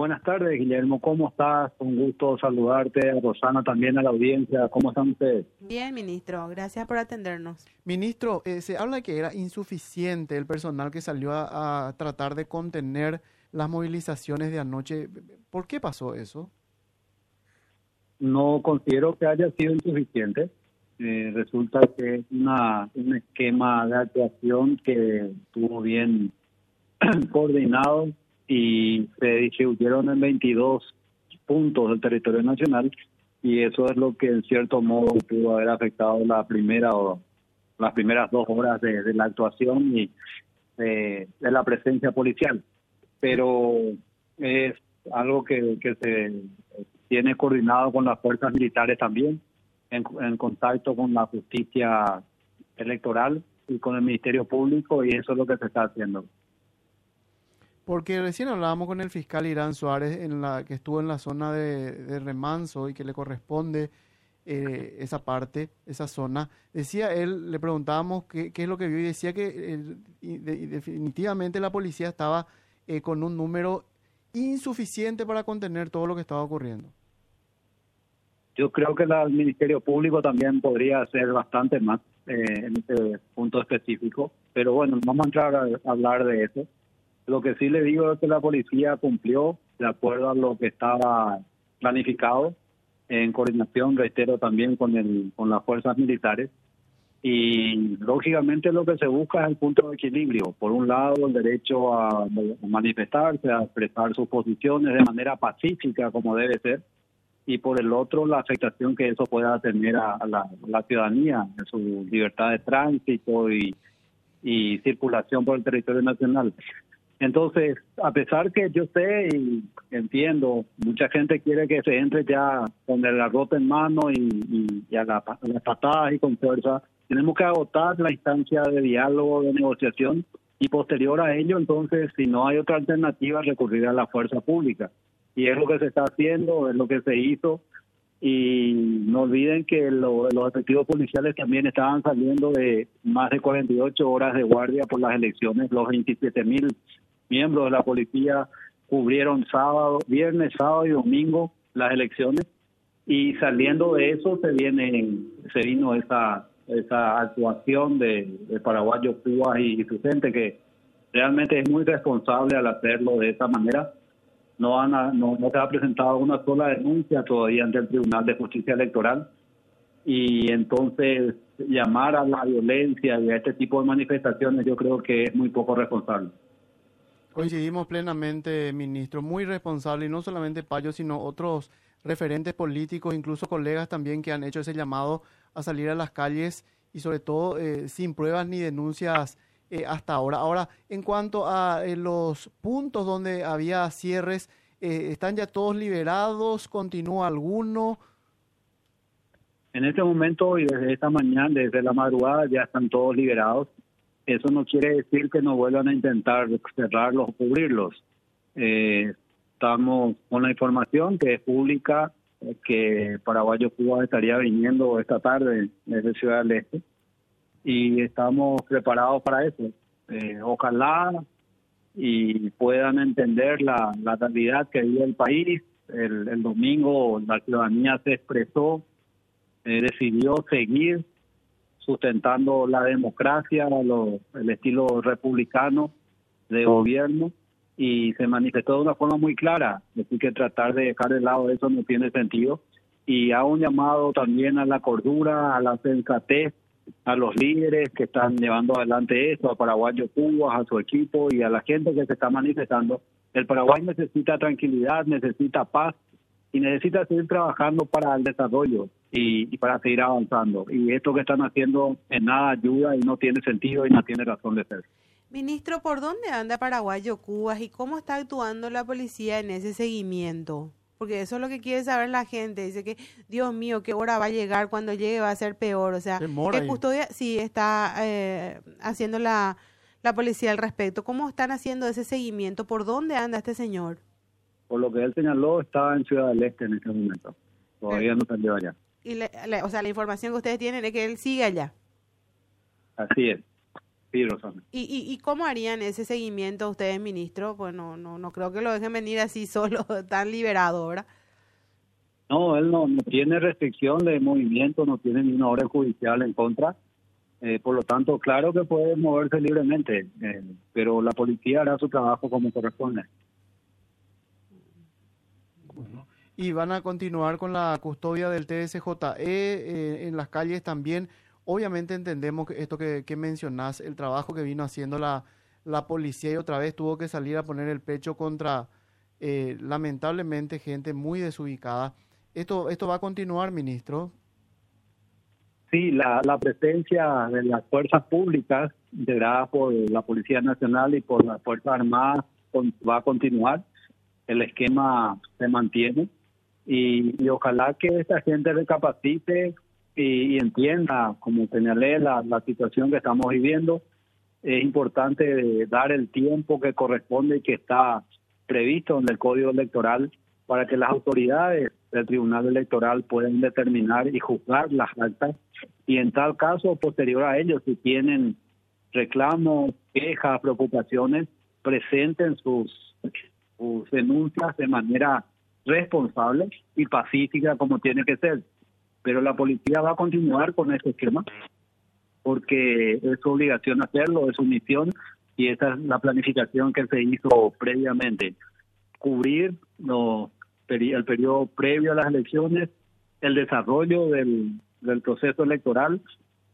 Buenas tardes, Guillermo. ¿Cómo estás? Un gusto saludarte. A Rosana también a la audiencia. ¿Cómo están ustedes? Bien, ministro. Gracias por atendernos. Ministro, eh, se habla que era insuficiente el personal que salió a, a, tratar de contener las movilizaciones de anoche. ¿Por qué pasó eso? No considero que haya sido insuficiente. Eh, resulta que es una, un esquema de actuación que estuvo bien coordinado y se distribuyeron en 22 puntos del territorio nacional y eso es lo que en cierto modo pudo haber afectado la primera o las primeras dos horas de, la actuación y de la presencia policial. Pero es algo que, que se tiene coordinado con las fuerzas militares también, en, en contacto con la justicia electoral y con el Ministerio Público y eso es lo que se está haciendo. Porque recién hablábamos con el fiscal Irán Suárez, en la que estuvo en la zona de, remanso y que le corresponde eh, esa parte, esa zona. Decía él, le preguntábamos qué, es lo que vio y decía que definitivamente la policía estaba eh, con un número insuficiente para contener todo lo que estaba ocurriendo. Yo creo que el Ministerio Público también podría hacer bastante más eh, en este punto específico, pero bueno, vamos a entrar a hablar de eso. Lo que sí le digo es que la policía cumplió de acuerdo a lo que estaba planificado, en coordinación, reitero, también con, el, con las fuerzas militares. Y lógicamente lo que se busca es el punto de equilibrio. Por un lado, el derecho a manifestarse, a expresar sus posiciones de manera pacífica, como debe ser. Y por el otro, la afectación que eso pueda tener a, la, la, ciudadanía, en su libertad de tránsito y, y circulación por el territorio nacional. Entonces, a pesar que yo sé y entiendo, mucha gente quiere que se entre ya con el arroz en mano y, a, la, las patadas y con fuerza, tenemos que agotar la instancia de diálogo, de negociación y posterior a ello, entonces, si no hay otra alternativa, recurrir a la fuerza pública. Y es lo que se está haciendo, es lo que se hizo. Y no olviden que los efectivos policiales también estaban saliendo de más de 48 horas de guardia por las elecciones, los 27 mil miembros de la policía cubrieron sábado, viernes, sábado y domingo las elecciones. Y saliendo de eso se viene se vino esa esa actuación de, de Paraguayo Cuba y, su gente que realmente es muy responsable al hacerlo de esa manera. No, han, no, no se ha presentado una sola denuncia todavía ante el Tribunal de Justicia Electoral. Y entonces llamar a la violencia y a este tipo de manifestaciones yo creo que es muy poco responsable. Coincidimos plenamente, ministro, muy responsable, y no solamente Payo, sino otros referentes políticos, incluso colegas también que han hecho ese llamado a salir a las calles y sobre todo eh, sin pruebas ni denuncias eh, hasta ahora. Ahora, en cuanto a eh, los puntos donde había cierres, ¿están ya todos liberados? ¿Continúa alguno? En este momento y desde esta mañana, desde la madrugada, ya están todos liberados. Eso no quiere decir que no vuelvan a intentar cerrarlos o cubrirlos. Eh, estamos con la información que es pública, eh, que Paraguayo Cuba estaría viniendo esta tarde desde Ciudad del Este y estamos preparados para eso. Eh, ojalá y puedan entender la, la realidad que vive el país. El, el domingo la ciudadanía se expresó, decidió seguir sustentando la democracia, el estilo republicano de gobierno y se manifestó de una forma muy clara, así que tratar de dejar de lado eso no tiene sentido y ha un llamado también a la cordura, a la sensatez, a los líderes que están llevando adelante esto, a Paraguayo Cuba, a su equipo y a la gente que se está manifestando. El Paraguay necesita tranquilidad, necesita paz y necesita seguir trabajando para el desarrollo y, para seguir avanzando. Y esto que están haciendo en nada ayuda y no tiene sentido y no tiene razón de ser. Ministro, ¿por dónde anda Paraguayo Cuba y cómo está actuando la policía en ese seguimiento? Porque eso es lo que quiere saber la gente. Dice que, Dios mío, qué hora va a llegar, cuando llegue va a ser peor. O sea, ¿qué custodia sí está eh, haciendo la, la policía al respecto? ¿Cómo están haciendo ese seguimiento? ¿Por dónde anda este señor? Por lo que él señaló, estaba en Ciudad del Este en este momento. Todavía no salió allá. Y o sea, la información que ustedes tienen es que él sigue allá. Así es. Sí, Rosana. ¿Y, y, y cómo harían ese seguimiento ustedes, ministro? Pues no, no, no creo que lo dejen venir así solo, tan liberado, ¿verdad? No, él no, no tiene restricción de movimiento, no tiene ni una orden judicial en contra. Eh, por lo tanto, claro que puede moverse libremente, eh, pero la policía hará su trabajo como corresponde. Bueno, y van a continuar con la custodia del TSJE eh, en las calles también. Obviamente entendemos esto que, que mencionás, el trabajo que vino haciendo la, la policía y otra vez tuvo que salir a poner el pecho contra, eh, lamentablemente, gente muy desubicada. ¿Esto, ¿Esto va a continuar, ministro? Sí, la, la presencia de las fuerzas públicas integradas por la Policía Nacional y por las Fuerzas Armadas con- va a continuar. El esquema se mantiene y, ojalá que esta gente recapacite y, y entienda, como señalé, la, situación que estamos viviendo. Es importante dar el tiempo que corresponde y que está previsto en el Código Electoral para que las autoridades del Tribunal Electoral puedan determinar y juzgar las actas y en tal caso, posterior a ello, si tienen reclamos, quejas, preocupaciones, presenten sus denuncias de manera responsable y pacífica como tiene que ser. Pero la policía va a continuar con este esquema porque es su obligación hacerlo, es su misión y esa es la planificación que se hizo previamente. Cubrir peri- el periodo previo a las elecciones, el desarrollo del, del proceso electoral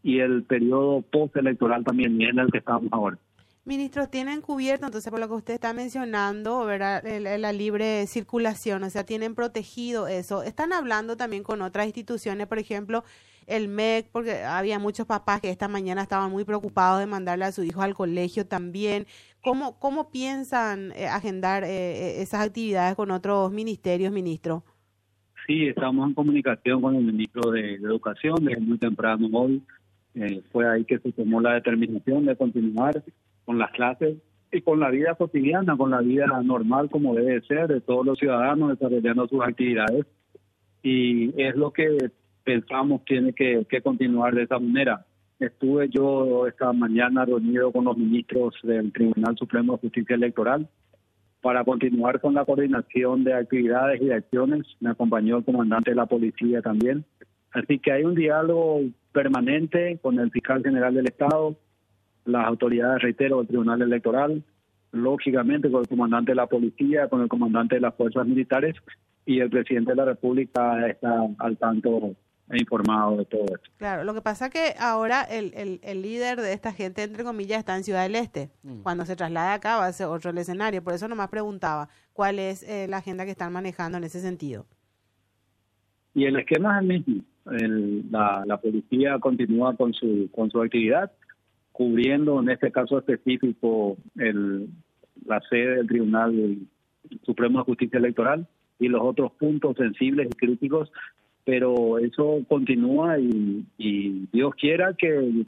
y el periodo postelectoral también, en el que estamos ahora. Ministros, tienen cubierto, entonces, por lo que usted está mencionando, ¿verdad? El- la libre circulación, o sea, tienen protegido eso. Están hablando también con otras instituciones, por ejemplo, el MEC, porque había muchos papás que esta mañana estaban muy preocupados de mandarle a su hijo al colegio también. ¿Cómo, cómo piensan eh, agendar eh, eh, esas actividades con otros ministerios, ministro? Sí, estamos en comunicación con el ministro de, de Educación desde muy temprano hoy. Eh, fue ahí que se tomó la determinación de continuar con las clases y con la vida cotidiana, con la vida normal como debe ser de todos los ciudadanos desarrollando sus actividades. Y es lo que pensamos tiene que, que continuar de esa manera. Estuve yo esta mañana reunido con los ministros del Tribunal Supremo de Justicia Electoral para continuar con la coordinación de actividades y de acciones. Me acompañó el comandante de la policía también. Así que hay un diálogo permanente con el fiscal general del Estado, las autoridades, reitero, del Tribunal Electoral, lógicamente con el comandante de la policía, con el comandante de las fuerzas militares y el presidente de la República está al tanto e informado de todo esto. Claro, lo que pasa que ahora el, el, el líder de esta gente, entre comillas, está en Ciudad del Este. Mm. Cuando se traslade acá va a ser otro el escenario. Por eso nomás preguntaba cuál es eh, la agenda que están manejando en ese sentido. Y el esquema es el mismo. El- la, la policía continúa con su, con su actividad, cubriendo en este caso específico el, la sede del Tribunal Supremo de Justicia Electoral y los otros puntos sensibles y críticos, pero eso continúa y, y Dios quiera que,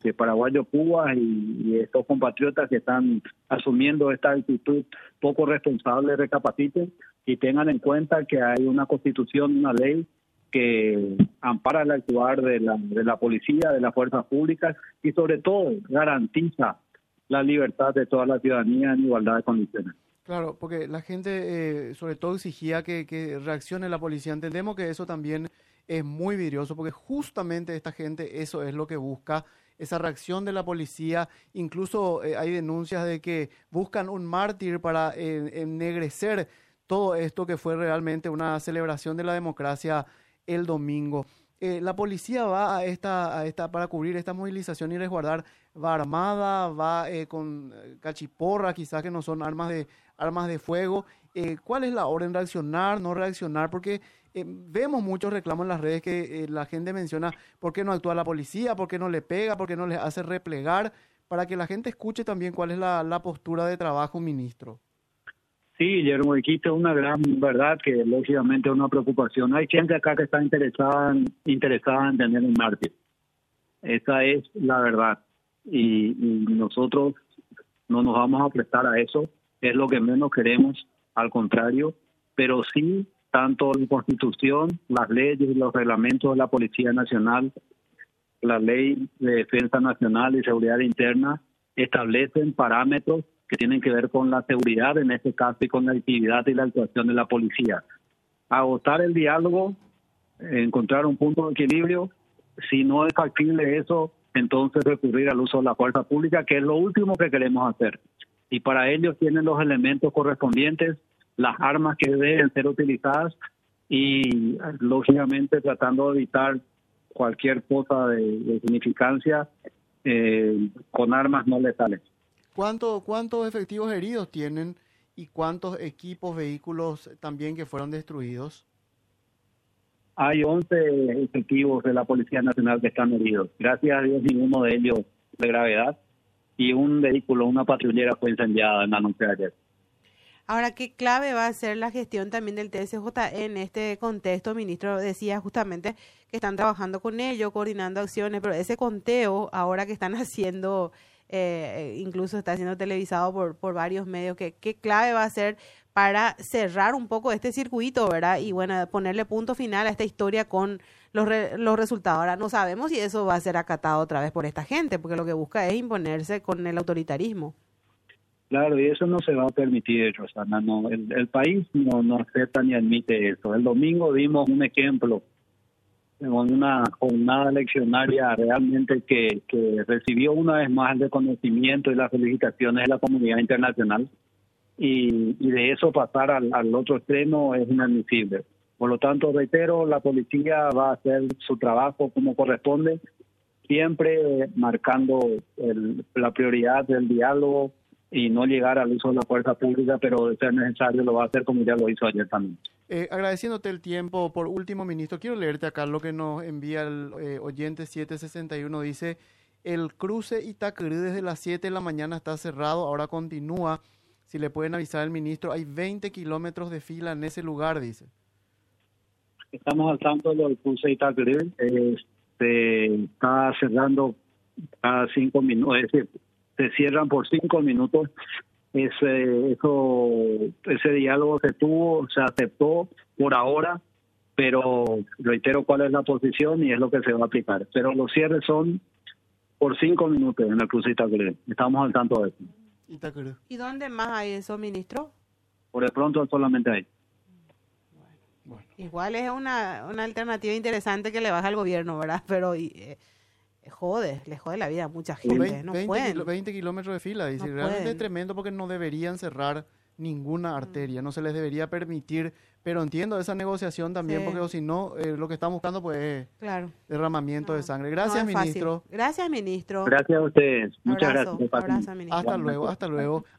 que, Paraguayo, Cuba y estos compatriotas que están asumiendo esta actitud poco responsable recapaciten y tengan en cuenta que hay una constitución, una ley que ampara el actuar de la, de la policía, de las fuerzas públicas y sobre todo garantiza la libertad de toda la ciudadanía en igualdad de condiciones. Claro, porque la gente eh, sobre todo exigía que, que reaccione la policía. Entendemos que eso también es muy vidrioso, porque justamente esta gente eso es lo que busca, esa reacción de la policía. Incluso eh, hay denuncias de que buscan un mártir para eh, ennegrecer todo esto que fue realmente una celebración de la democracia el domingo. Eh, la policía va a esta, a esta para cubrir esta movilización y resguardar, va armada, va eh, con eh, cachiporra, quizás que no son armas de armas de fuego. ¿Cuál es la orden? ¿Reaccionar? ¿No reaccionar? Porque vemos muchos reclamos en las redes que la gente menciona por qué no actúa la policía, por qué no le pega, por qué no le hace replegar, para que la gente escuche también cuál es la postura de trabajo, ministro. Sí, Guillermo, dijiste una gran verdad que lógicamente es una preocupación. Hay gente acá que está interesada en, interesada en tener un mártir. Esa es la verdad. Y, y nosotros no nos vamos a prestar a eso. Es lo que menos queremos, al contrario. Pero sí, tanto la Constitución, las leyes y los reglamentos de la Policía Nacional, la Ley de Defensa Nacional y Seguridad Interna establecen parámetros que tienen que ver con la seguridad en este caso y con la actividad y la actuación de la policía. Agotar el diálogo, encontrar un punto de equilibrio, si no es factible eso, entonces recurrir al uso de la fuerza pública, que es lo último que queremos hacer. Y para ello tienen los elementos correspondientes, las armas que deben ser utilizadas y lógicamente tratando de evitar cualquier cosa de, significancia eh, con armas no letales. ¿Cuánto, ¿Cuántos efectivos heridos tienen y cuántos equipos, vehículos también que fueron destruidos? Hay 11 efectivos de la Policía Nacional que están heridos. Gracias a Dios ninguno de ellos de gravedad y un vehículo, una patrullera fue incendiada en la noche de ayer. Ahora, ¿qué clave va a ser la gestión también del TSJ en este contexto? Ministro decía justamente que están trabajando con ello, coordinando acciones, pero ese conteo ahora que están haciendo, eh, incluso está siendo televisado por, por varios medios, ¿qué, ¿qué clave va a ser para cerrar un poco este circuito, ¿verdad? Y bueno, ponerle punto final a esta historia con los, los resultados. Ahora no sabemos si eso va a ser acatado otra vez por esta gente, porque lo que busca es imponerse con el autoritarismo. Claro, y eso no se va a permitir, Rosana. No, el, país no, no acepta ni admite eso. El domingo dimos un ejemplo una jornada leccionaria realmente que, recibió una vez más el reconocimiento y las felicitaciones de la comunidad internacional y, de eso pasar al, al, otro extremo es inadmisible. Por lo tanto, reitero, la policía va a hacer su trabajo como corresponde, siempre marcando el, la prioridad del diálogo y no llegar al uso de la fuerza pública, pero de ser necesario lo va a hacer como ya lo hizo ayer también. Eh, agradeciéndote el tiempo, por último, ministro, quiero leerte acá lo que nos envía el eh, oyente 761. Dice, el cruce Itacurú desde las 7 de la mañana está cerrado, ahora continúa si le pueden avisar al ministro, hay 20 kilómetros de fila en ese lugar, dice. Estamos al tanto del cruce Itacurú, este, está cerrando cada cinco minutos, es decir, se cierran por cinco minutos. Ese, eso, ese diálogo se tuvo, se aceptó por ahora, pero reitero cuál es la posición y es lo que se va a aplicar. Pero los cierres son por cinco minutos en el cruce Itacurú. Estamos al tanto de eso. ¿Y dónde más hay eso, ministro? Por el pronto solamente hay. Igual es una, una alternativa interesante que le baja al gobierno, ¿verdad? Pero eh, jode, le jode la vida a mucha gente. 20, no 20, kilómetros de fila, dice. Realmente es tremendo porque no deberían cerrar ninguna mm. arteria, no se les debería permitir, pero entiendo esa negociación también, porque si no, eh, lo que están buscando pues es claro. derramamiento de sangre. Gracias, ministro. Gracias, ministro. Gracias a ustedes. Muchas gracias. Hasta luego, hasta luego.